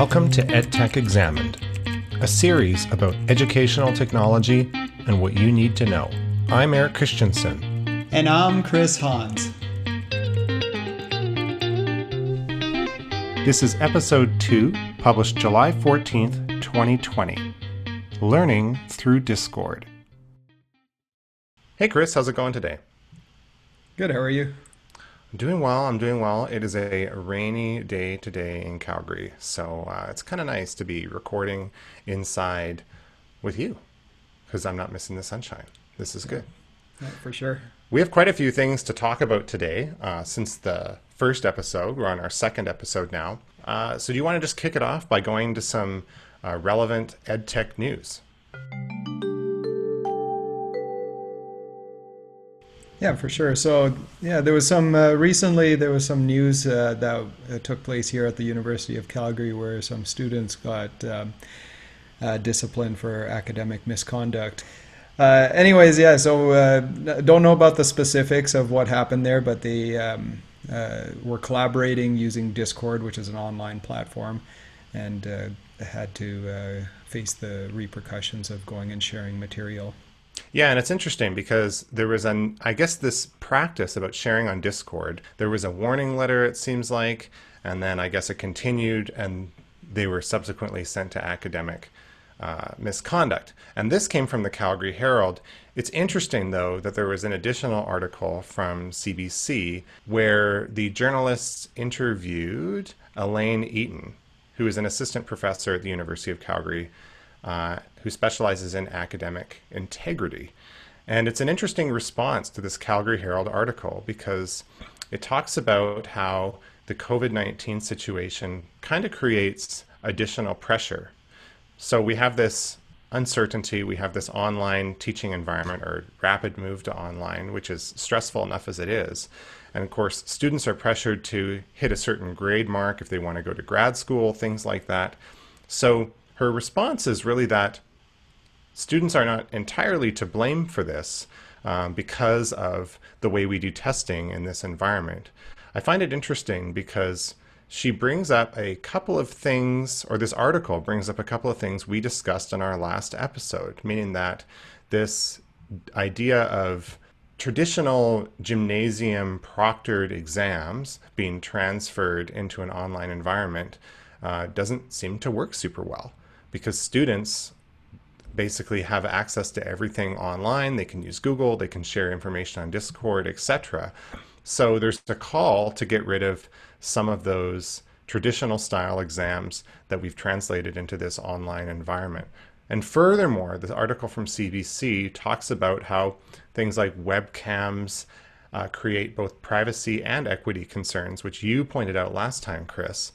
Welcome to EdTech Examined, a series about educational technology and what you need to know. I'm Erik Christiansen. And I'm Kris Hans. This is episode 2, published July 14th, 2020. Learning through Discord. Hey Kris, how's it going today? Good, how are you? Doing well. I'm doing well. It is a rainy day today in Calgary, so uh, it's kind of nice to be recording inside with you because I'm not missing the sunshine. This is good. Yeah, for sure. We have quite a few things to talk about today uh, since the first episode. We're on our second episode now. Uh, so, do you want to just kick it off by going to some uh, relevant EdTech news? Yeah, for sure. So, yeah, there was some uh, recently. There was some news uh, that uh, took place here at the University of Calgary, where some students got um, uh, disciplined for academic misconduct. Uh, anyways, yeah. So, uh, don't know about the specifics of what happened there, but they um, were collaborating using Discord, which is an online platform, and had to face the repercussions of going and sharing material. Yeah, and it's interesting because there was an, I guess, this practice about sharing on Discord. There was a warning letter, it seems like, and then I guess it continued, and they were subsequently sent to academic uh, misconduct. And this came from the Calgary Herald. It's interesting, though, that there was an additional article from CBC where the journalists interviewed Elaine Eaton, who is an assistant professor at the University of Calgary uh, who specializes in academic integrity. And it's an interesting response to this Calgary Herald article because it talks about how the COVID 19 situation kind of creates additional pressure. So we have this uncertainty, we have this online teaching environment or rapid move to online, which is stressful enough as it is. And of course, students are pressured to hit a certain grade mark if they want to go to grad school, things like that. So her response is really that students are not entirely to blame for this um, because of the way we do testing in this environment. I find it interesting because she brings up a couple of things, or this article brings up a couple of things we discussed in our last episode, meaning that this idea of traditional gymnasium proctored exams being transferred into an online environment uh, doesn't seem to work super well because students basically have access to everything online. They can use Google, they can share information on Discord, etc. So there's a call to get rid of some of those traditional style exams that we've translated into this online environment. And furthermore, the article from CBC talks about how things like webcams uh, create both privacy and equity concerns, which you pointed out last time, Kris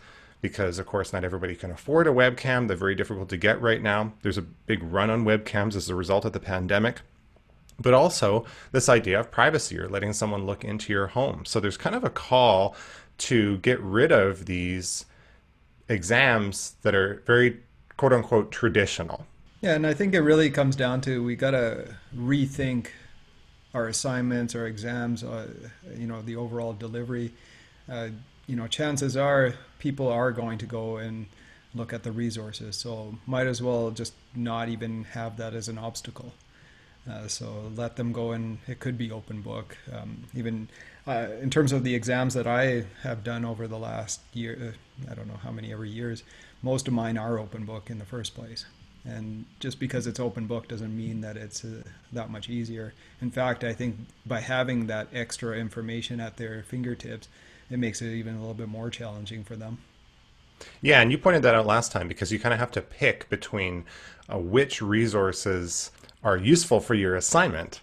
because of course not everybody can afford a webcam. They're very difficult to get right now. There's a big run on webcams as a result of the pandemic. But also this idea of privacy or letting someone look into your home. So there's kind of a call to get rid of these exams that are very quote unquote traditional. Yeah, and I think it really comes down to we got to rethink our assignments, our exams, uh, you know, the overall delivery. Uh, you know, chances are people are going to go and look at the resources. So might as well just not even have that as an obstacle. Uh, so let them go and it could be open book. Um, even uh, in terms of the exams that I have done over the last year, uh, I don't know how many ever years, most of mine are open book in the first place. And just because it's open book doesn't mean that it's uh, that much easier. In fact, I think by having that extra information at their fingertips, it makes it even a little bit more challenging for them. Yeah, and you pointed that out last time because you kind of have to pick between uh, which resources are useful for your assignment.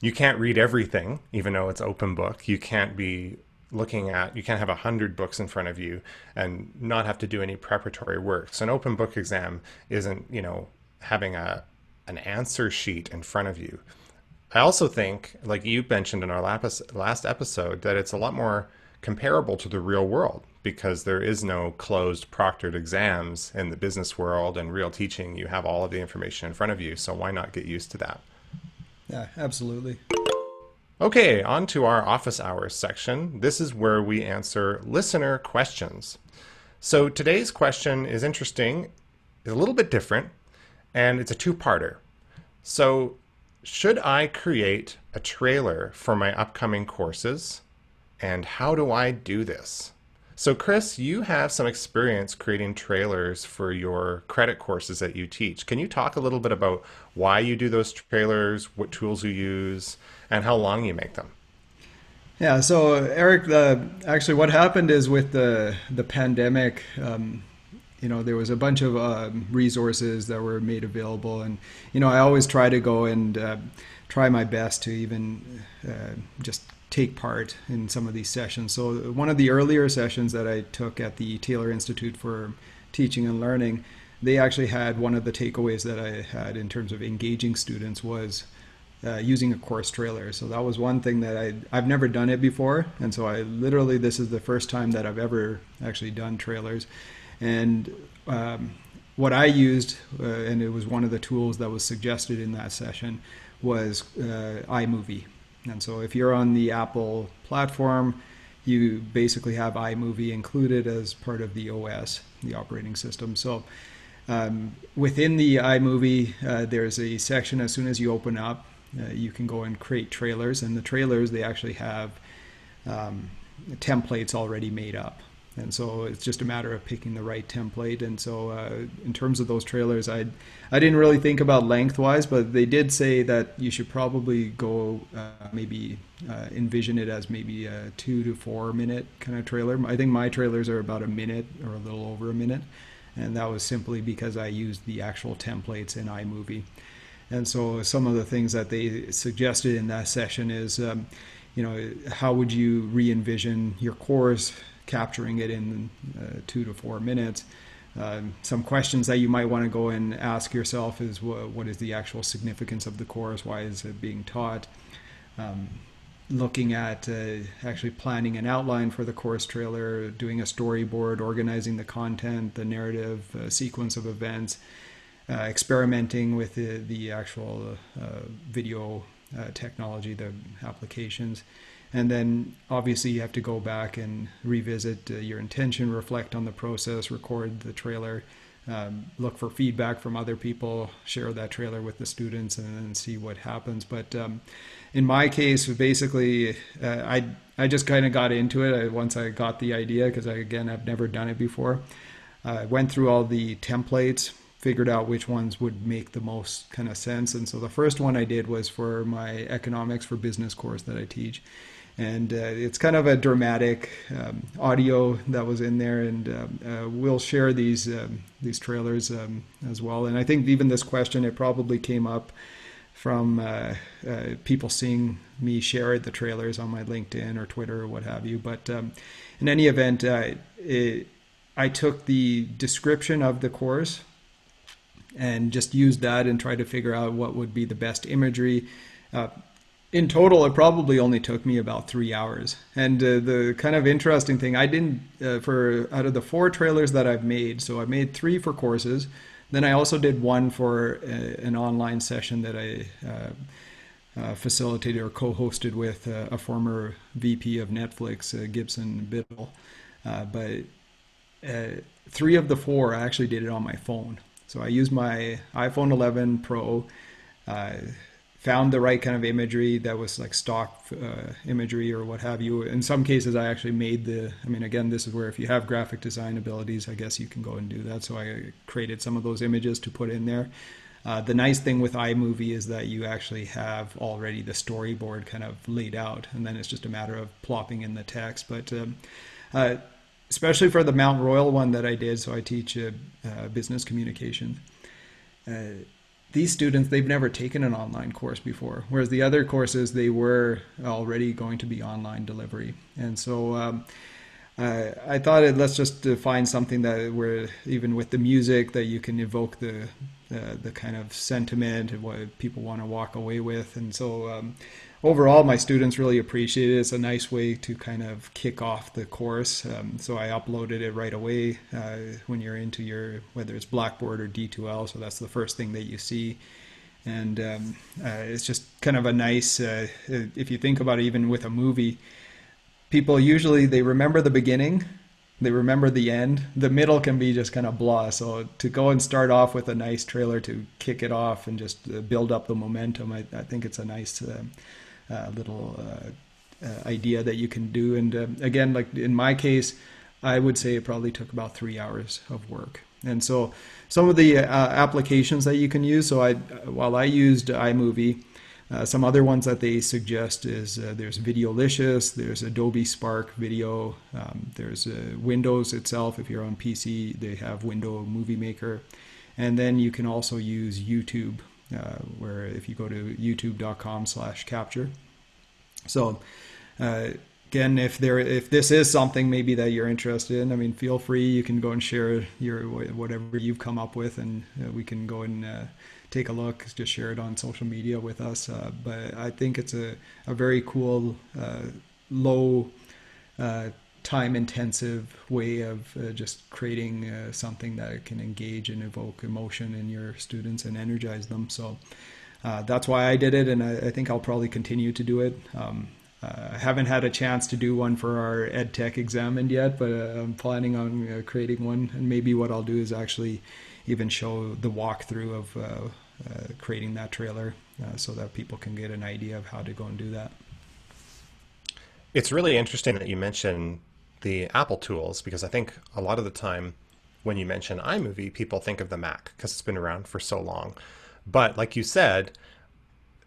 You can't read everything, even though it's open book. You can't be looking at, you can't have a hundred books in front of you and not have to do any preparatory work. So an open book exam isn't, you know, having a an answer sheet in front of you. I also think, like you mentioned in our last episode, that it's a lot more comparable to the real world because there is no closed proctored exams in the business world and real teaching. You have all of the information in front of you, so why not get used to that? Yeah, absolutely. Okay, on to our office hours section. This is where we answer listener questions. So today's question is interesting, is a little bit different, and it's a two-parter. So, should I create a trailer for my upcoming courses? And how do I do this? So, Kris, you have some experience creating trailers for your credit courses that you teach. Can you talk a little bit about why you do those trailers, what tools you use, and how long you make them? Yeah, so Erik, actually, what happened is with the the pandemic, um, you know, there was a bunch of uh, resources that were made available, and you know, I always try to go and uh, try my best to even uh, just take part in some of these sessions. So one of the earlier sessions that I took at the Taylor Institute for Teaching and Learning, they actually had one of the takeaways that I had in terms of engaging students was uh, using a course trailer. So that was one thing that I I've never done it before, and so I literally this is the first time that I've ever actually done trailers, and um, what I used, uh, and it was one of the tools that was suggested in that session, was uh, iMovie. And so if you're on the Apple platform, you basically have iMovie included as part of the OS, the operating system. So um, within the iMovie, uh, there's a section as soon as you open up uh, you can go and create trailers, and the trailers they actually have um, templates already made up. And so it's just a matter of picking the right template. And so, uh, in terms of those trailers, I I didn't really think about lengthwise, but they did say that you should probably go uh, maybe uh, envision it as maybe a two to four minute kind of trailer. I think my trailers are about a minute or a little over a minute, and that was simply because I used the actual templates in iMovie. And so some of the things that they suggested in that session is, um, you know, how would you re-envision your course, capturing it in uh, two to four minutes. Um, some questions that you might want to go and ask yourself is what, what is the actual significance of the course? Why is it being taught? Um, looking at uh, actually planning an outline for the course trailer, doing a storyboard, organizing the content, the narrative uh, sequence of events, uh, experimenting with the, the actual uh, video uh, technology, the applications. And then obviously you have to go back and revisit your intention, reflect on the process, record the trailer, um, look for feedback from other people, share that trailer with the students, and then see what happens. But um, in my case, basically, uh, I I just kind of got into it once I got the idea because I again I've never done it before. I went through all the templates, figured out which ones would make the most kind of sense. And so the first one I did was for my economics for business course that I teach. And uh, it's kind of a dramatic um, audio that was in there, and um, uh, we'll share these um, these trailers um, as well. And I think even this question it probably came up from uh, uh people seeing me share the trailers on my LinkedIn or Twitter or what have you. But um, in any event, uh, it, I took the description of the course and just used that and tried to figure out what would be the best imagery. Uh, in total, it probably only took me about three hours. And uh, the kind of interesting thing, I didn't, uh, for out of the four trailers that I've made, so I made three for courses. Then I also did one for a, uh, an online session that I uh, uh, facilitated or co hosted with a former VP of Netflix, Gibson Biddle. but three of the four, I actually did it on my phone. So I used my iPhone 11 Pro, uh, found the right kind of imagery that was like stock uh, imagery or what have you. In some cases, I actually made the. I mean, again, this is where if you have graphic design abilities, I guess you can go and do that. So I created some of those images to put in there. Uh, the nice thing with iMovie is that you actually have already the storyboard kind of laid out, and then it's just a matter of plopping in the text. But um, uh, especially for the Mount Royal one that I did. So I teach uh, uh, business communication. Uh, these students, they've never taken an online course before, whereas the other courses, they were already going to be online delivery. And so um, uh, I thought it, let's just find something that where even with the music that you can evoke the the, the kind of sentiment and what people want to walk away with. And so um, overall, my students really appreciate it. It's a nice way to kind of kick off the course. Um, so I uploaded it right away uh, when you're into your, whether it's Blackboard or D2L. So that's the first thing that you see. And um, uh, it's just kind of a nice, uh, if you think about it, even with a movie, people usually, they remember the beginning they remember the end. The middle can be just kind of blah. So to go and start off with a nice trailer to kick it off and just uh, build up the momentum, I, I think it's a nice uh, uh, little uh, uh, idea that you can do. And uh, again, like in my case, I would say it probably took about three hours of work. And so some of the applications that you can use. So I, while I used iMovie. Uh, some other ones that they suggest is uh, there's Videolicious, there's Adobe Spark Video, um, there's uh, Windows itself. If you're on PC, they have Window Movie Maker, and then you can also use YouTube, uh, where if you go to youtube.com slash capture. So uh, again, if there if this is something maybe that you're interested in, I mean, feel free. You can go and share your whatever you've come up with, and uh, we can go and take a look, just share it on social media with us. Uh, but I think it's a, a very cool, uh, low uh, time intensive way of uh, just creating uh, something that can engage and evoke emotion in your students and energize them. So that's why I did it, and I, I, think I'll probably continue to do it. Um, I haven't had a chance to do one for our ed tech examined yet, but I'm planning on creating one. And maybe what I'll do is actually even show the walkthrough of uh, creating that trailer uh, so that people can get an idea of how to go and do that. It's really interesting that you mention the Apple tools because I think a lot of the time when you mention iMovie, people think of the Mac because it's been around for so long. But like you said,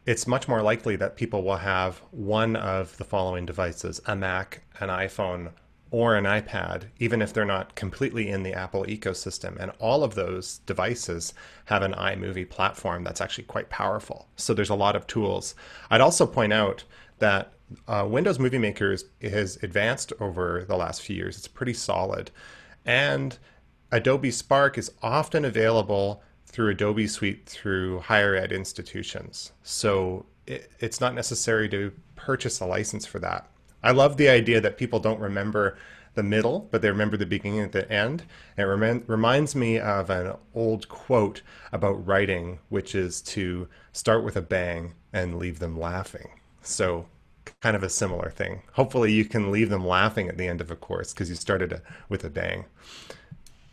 it's much more likely that people will have one of the following devices a Mac, an iPhone, or an iPad, even if they're not completely in the Apple ecosystem. And all of those devices have an iMovie platform that's actually quite powerful. So there's a lot of tools. I'd also point out that uh, Windows Movie Maker is, has advanced over the last few years. It's pretty solid. And Adobe Spark is often available through Adobe Suite through higher ed institutions. So it, it's not necessary to purchase a license for that. I love the idea that people don't remember the middle, but they remember the beginning and the end. it rem- reminds me of an old quote about writing, which is to start with a bang and leave them laughing. So, kind of a similar thing. Hopefully, you can leave them laughing at the end of a course because you started a, with a bang.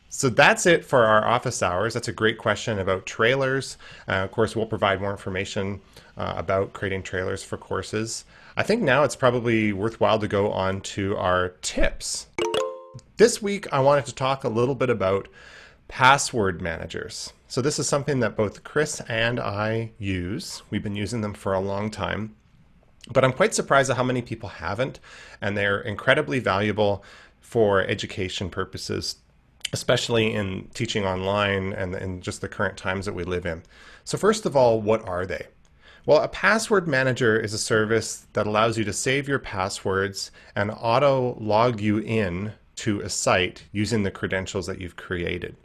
So that's it for our office hours. That's a great question about trailers. Uh, of course, we'll provide more information uh, about creating trailers for courses. I think now it's probably worthwhile to go on to our tips. This week, I wanted to talk a little bit about password managers. So, this is something that both Kris and I use. We've been using them for a long time. But I'm quite surprised at how many people haven't, and they're incredibly valuable for education purposes, especially in teaching online and in just the current times that we live in. So, first of all, what are they? Well, a password manager is a service that allows you to save your passwords and auto log you in to a site using the credentials that you've created.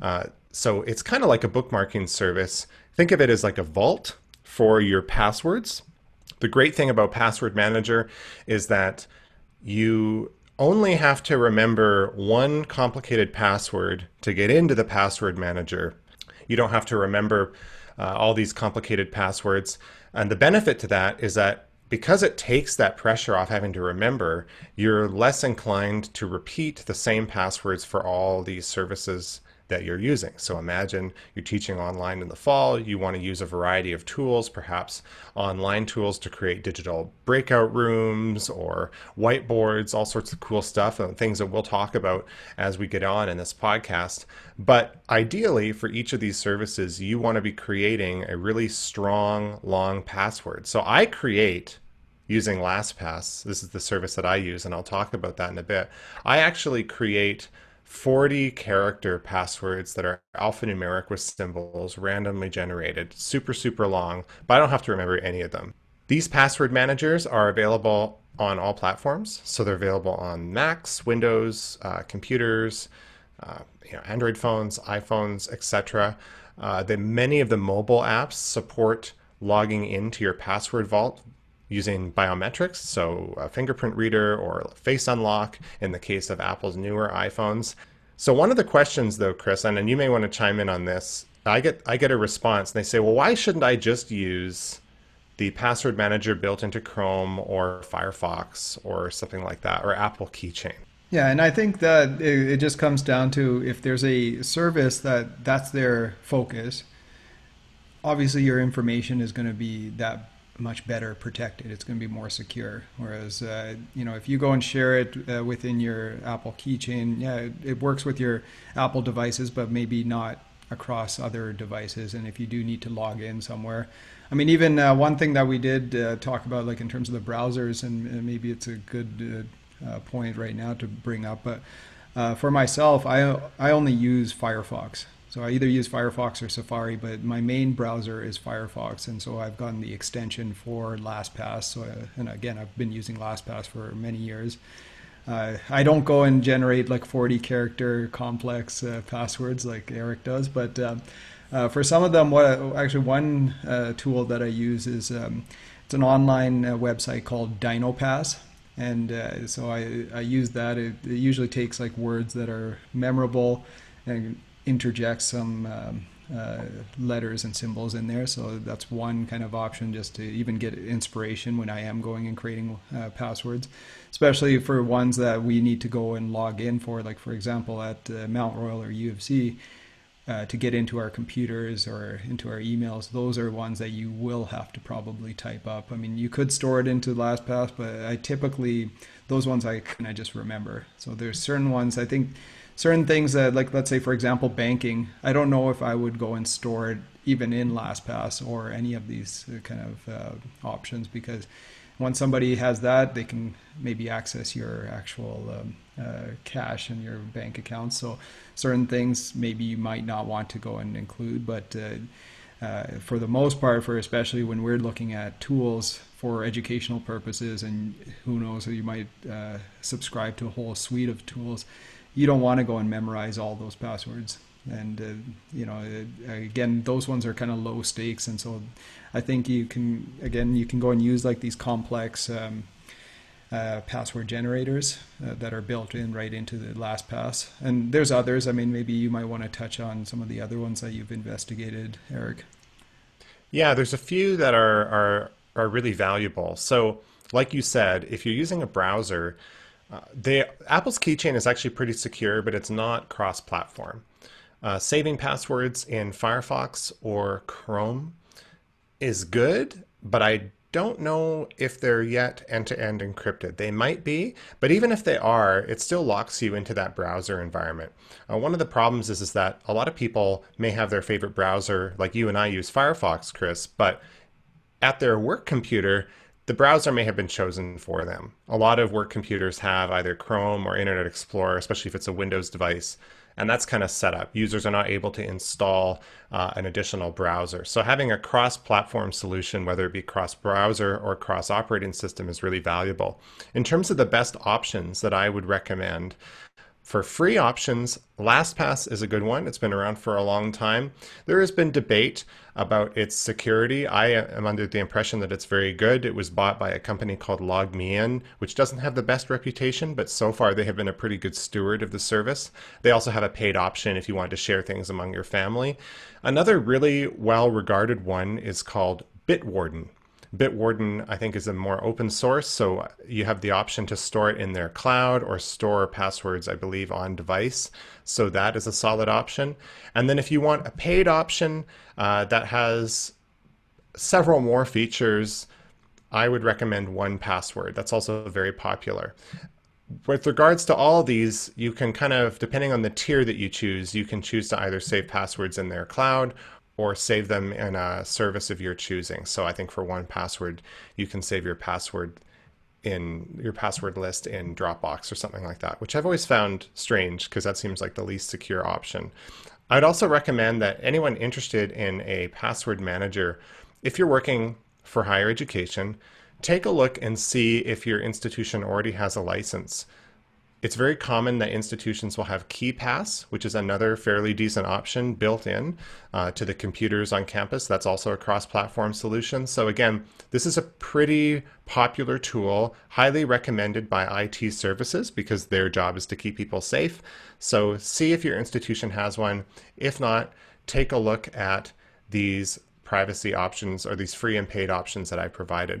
Uh, so it's kind of like a bookmarking service. Think of it as like a vault for your passwords. The great thing about Password Manager is that you only have to remember one complicated password to get into the password manager. You don't have to remember uh, all these complicated passwords. And the benefit to that is that because it takes that pressure off having to remember, you're less inclined to repeat the same passwords for all these services that you're using. So imagine you're teaching online in the fall, you want to use a variety of tools, perhaps online tools to create digital breakout rooms or whiteboards, all sorts of cool stuff and things that we'll talk about as we get on in this podcast. But ideally, for each of these services, you want to be creating a really strong, long password. So I create using LastPass. This is the service that I use, and I'll talk about that in a bit. I actually create 40 character passwords that are alphanumeric with symbols randomly generated, super, super long, but I don't have to remember any of them. These password managers are available on all platforms. So they're available on Macs, Windows, uh, computers, uh, you know, Android phones, iPhones, etc. Uh, many of the mobile apps support logging into your password vault using biometrics, so a fingerprint reader or face unlock in the case of Apple's newer iPhones. So one of the questions though, Kris, and, you may want to chime in on this, I get I get a response and they say, well, why shouldn't I just use the password manager built into Chrome or Firefox or something like that, or Apple Keychain? Yeah, and I think that it just comes down to if there's a service that that's their focus, obviously your information is going to be that much better protected. It's going to be more secure. Whereas, uh, you know, if you go and share it uh, within your Apple keychain, yeah, it, it, works with your Apple devices, but maybe not across other devices. And if you do need to log in somewhere, I mean, even uh, one thing that we did uh, talk about, like in terms of the browsers, and, and maybe it's a good uh, uh, point right now to bring up, but for myself, I I only use Firefox. So I either use Firefox or Safari, but my main browser is Firefox, and so I've gotten the extension for LastPass. So, I, and again, I've been using LastPass for many years. Uh, I don't go and generate like 40 character complex uh, passwords like Erik does, but um, uh, for some of them, what actually one uh, tool that I use is um, it's an online uh, website called DinoPass, and uh, so I, I use that. It, it usually takes like words that are memorable and interject some um, uh, letters and symbols in there. So that's one kind of option just to even get inspiration when I am going and creating uh, passwords, especially for ones that we need to go and log in for. Like, for example, at uh, Mount Royal or U of C, uh, to get into our computers or into our emails, those are ones that you will have to probably type up. I mean, you could store it into LastPass, but I typically, those ones I kind of just remember. So there's certain ones I think certain things that like let's say for example banking i don't know if i would go and store it even in lastpass or any of these kind of uh, options because once somebody has that they can maybe access your actual um, uh, cash in your bank account. So certain things maybe you might not want to go and include but uh, uh, for the most part for especially when we're looking at tools for educational purposes and who knows you might uh, subscribe to a whole suite of tools you don't want to go and memorize all those passwords. And uh, you know uh, again those ones are kind of low stakes. And so i think you can again you can go and use like these complex um, uh, password generators uh, that are built in right into the LastPass. And there's others. I mean maybe you might want to touch on some of the other ones that you've investigated eric. Yeah there's a few that are are are really valuable. So like you said if you're using a browser they, Apple's keychain is actually pretty secure, but it's not cross-platform. Uh, saving passwords in Firefox or Chrome is good, but I don't know if they're yet end-to-end encrypted. They might be, but even if they are, it still locks you into that browser environment. Uh, one of the problems is, is that a lot of people may have their favorite browser, like you and I use Firefox, Kris, but at their work computer, the browser may have been chosen for them. A lot of work computers have either Chrome or Internet Explorer, especially if it's a Windows device, and that's kind of set up. Users are not able to install uh, an additional browser. So having a cross-platform solution, whether it be cross-browser or cross-operating system, is really valuable. In terms of the best options that I would recommend, for free options, LastPass is a good one. It's been around for a long time. There has been debate about its security. I am under the impression that it's very good. It was bought by a company called LogMeIn, which doesn't have the best reputation, but so far they have been a pretty good steward of the service. They also have a paid option if you want to share things among your family. Another really well regarded one is called Bitwarden. Bitwarden, I think, is a more open source, so you have the option to store it in their cloud or store passwords, I believe, on device. So that is a solid option. And then if you want a paid option uh, that has several more features, I would recommend 1Password. That's also very popular with regards to all these, you can kind of, depending on the tier that you choose, you can choose to either save passwords in their cloud or save them in a service of your choosing. So I think for 1Password, you can save your password in your password list in Dropbox or something like that, which I've always found strange because that seems like the least secure option. I'd also recommend that anyone interested in a password manager, if you're working for higher education, take a look and see if your institution already has a license. It's very common that institutions will have KeePass, which is another fairly decent option built in uh, to the computers on campus. That's also a cross-platform solution. So again, this is a pretty popular tool, highly recommended by IT services because their job is to keep people safe. So see if your institution has one. If not, take a look at these privacy options or these free and paid options that I provided.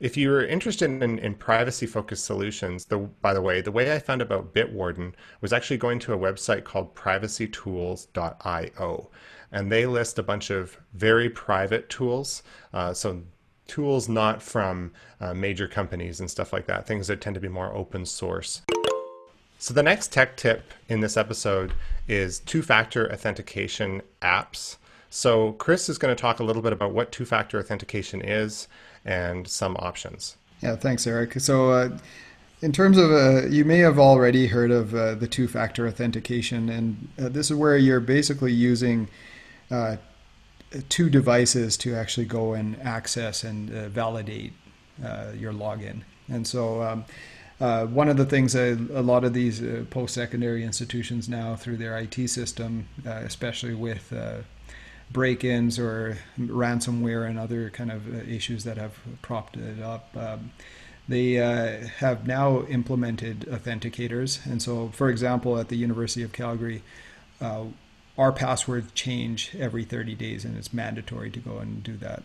If you're interested in, in privacy focused solutions, the, by the way, the way I found about Bitwarden was actually going to a website called privacytools.io. And they list a bunch of very private tools. Uh, so, tools not from uh, major companies and stuff like that, things that tend to be more open source. So, the next tech tip in this episode is two factor authentication apps. So, Kris is going to talk a little bit about what two factor authentication is and some options. Yeah, thanks, Erik. So, uh, in terms of, uh, you may have already heard of uh, the two factor authentication, and uh, this is where you're basically using uh, two devices to actually go and access and uh, validate your login. And so, um, uh, one of the things a lot of these uh, post-secondary institutions now through their IT system, uh, especially with break-ins or ransomware and other kind of uh, issues that have propped it up. Um, they uh, have now implemented authenticators, and so, for example, at the University of Calgary, uh, our passwords change every 30 days, and it's mandatory to go and do that.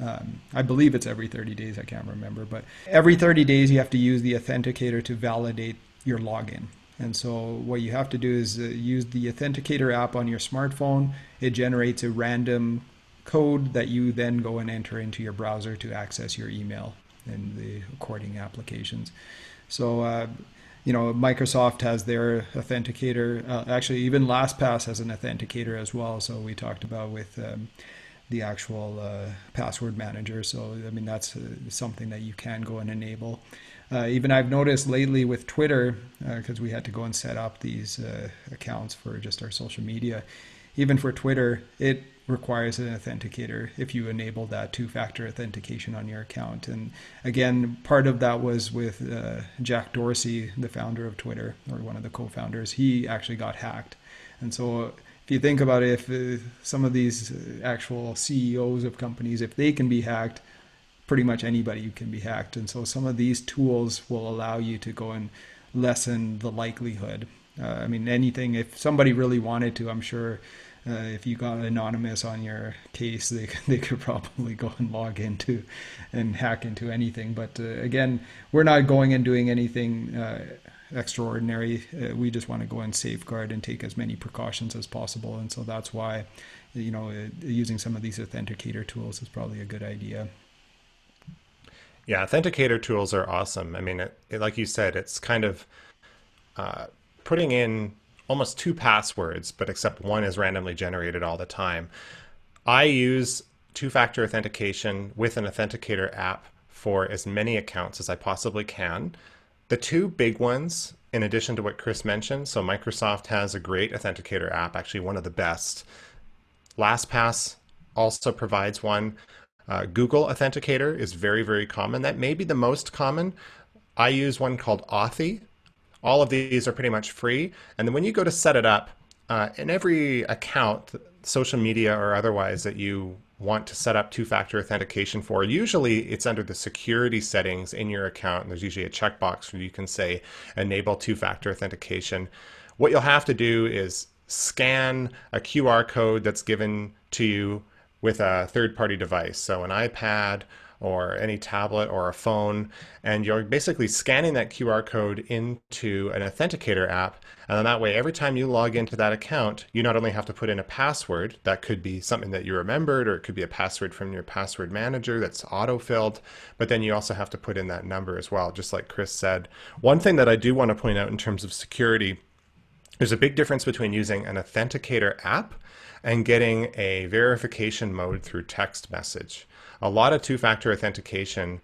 Um, I believe it's every 30 days. I can't remember, but every 30 days you have to use the authenticator to validate your login. And so what you have to do is uh, use the Authenticator app on your smartphone. It generates a random code that you then go and enter into your browser to access your email and the according applications. So, uh, you know, Microsoft has their authenticator. Uh, actually, even LastPass has an authenticator as well. So we talked about with um, the actual uh, password manager. So I mean, that's uh, something that you can go and enable. Uh, even I've noticed lately with Twitter, because uh, we had to go and set up these uh, accounts for just our social media. Even for Twitter, it requires an authenticator if you enable that two-factor authentication on your account. And again, part of that was with uh, Jack Dorsey, the founder of Twitter, or one of the co-founders. He actually got hacked, and so if you think about it, if uh, some of these actual CEOs of companies, if they can be hacked, pretty much anybody can be hacked. And so some of these tools will allow you to go and lessen the likelihood. Uh, I mean, anything, if somebody really wanted to, I'm sure uh, if you got anonymous on your case, they, they could probably go and log into and hack into anything. But uh, again, we're not going and doing anything uh, extraordinary. Uh, we just want to go and safeguard and take as many precautions as possible. And so that's why, you know, uh, using some of these authenticator tools is probably a good idea. Yeah, authenticator tools are awesome. I mean, it, it, like you said, it's kind of uh, putting in almost two passwords, but except one is randomly generated all the time. I use two factor authentication with an authenticator app for as many accounts as I possibly can. The two big ones, in addition to what Kris mentioned, so Microsoft has a great authenticator app, actually one of the best. LastPass also provides one. Uh, Google Authenticator is very, very common. That may be the most common. I use one called Authy. All of these are pretty much free. And then when you go to set it up, uh, in every account, social media or otherwise, that you want to set up two-factor authentication for, usually it's under the security settings in your account. And there's usually a checkbox where you can say enable two-factor authentication. What you'll have to do is scan a QR code that's given to you with a third party device. So an iPad or any tablet or a phone, and you're basically scanning that QR code into an authenticator app. And then that way, every time you log into that account, you not only have to put in a password, that could be something that you remembered, or it could be a password from your password manager that's auto filled, but then you also have to put in that number as well, just like Kris said. One thing that I do want to point out in terms of security there's a big difference between using an authenticator app and getting a verification mode through text message. A lot of two factor authentication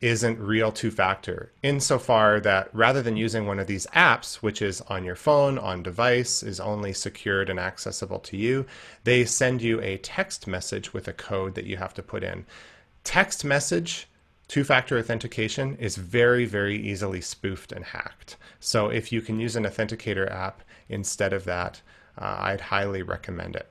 isn't real two factor insofar that rather than using one of these apps, which is on your phone, on device, is only secured and accessible to you, they send you a text message with a code that you have to put in. Text message two factor authentication is very, very easily spoofed and hacked. So if you can use an authenticator app instead of that, uh, I'd highly recommend it.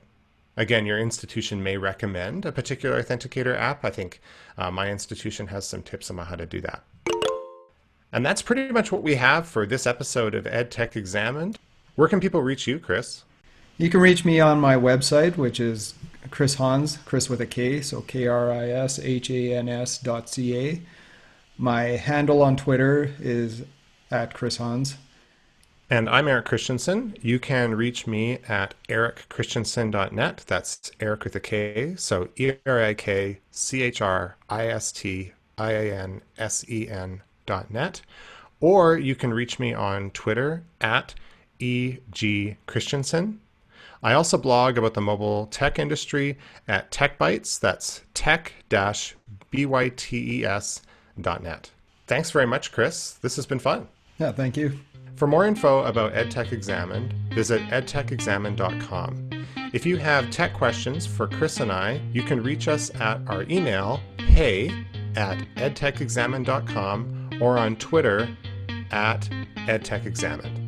Again, your institution may recommend a particular authenticator app. I think uh, my institution has some tips on how to do that. And that's pretty much what we have for this episode of EdTech Examined. Where can people reach you, Kris? You can reach me on my website, which is Kris Hans, Kris with a K, so K R I S H A N S dot C A. My handle on Twitter is at Kris Hans. And I'm Erik Christiansen. You can reach me at erikchristiansen.net. That's Erik with a K. So E R I K C H R I S T I A N S E N dot net. Or you can reach me on Twitter at E.G. Christiansen. I also blog about the mobile tech industry at TechBytes. That's tech bytes dot net. Thanks very much, Kris. This has been fun. Yeah, thank you. For more info about EdTech Examined, visit edtechexamined.com. If you have tech questions for Kris and I, you can reach us at our email, hey at edtechexamined.com, or on Twitter at edtechexamined.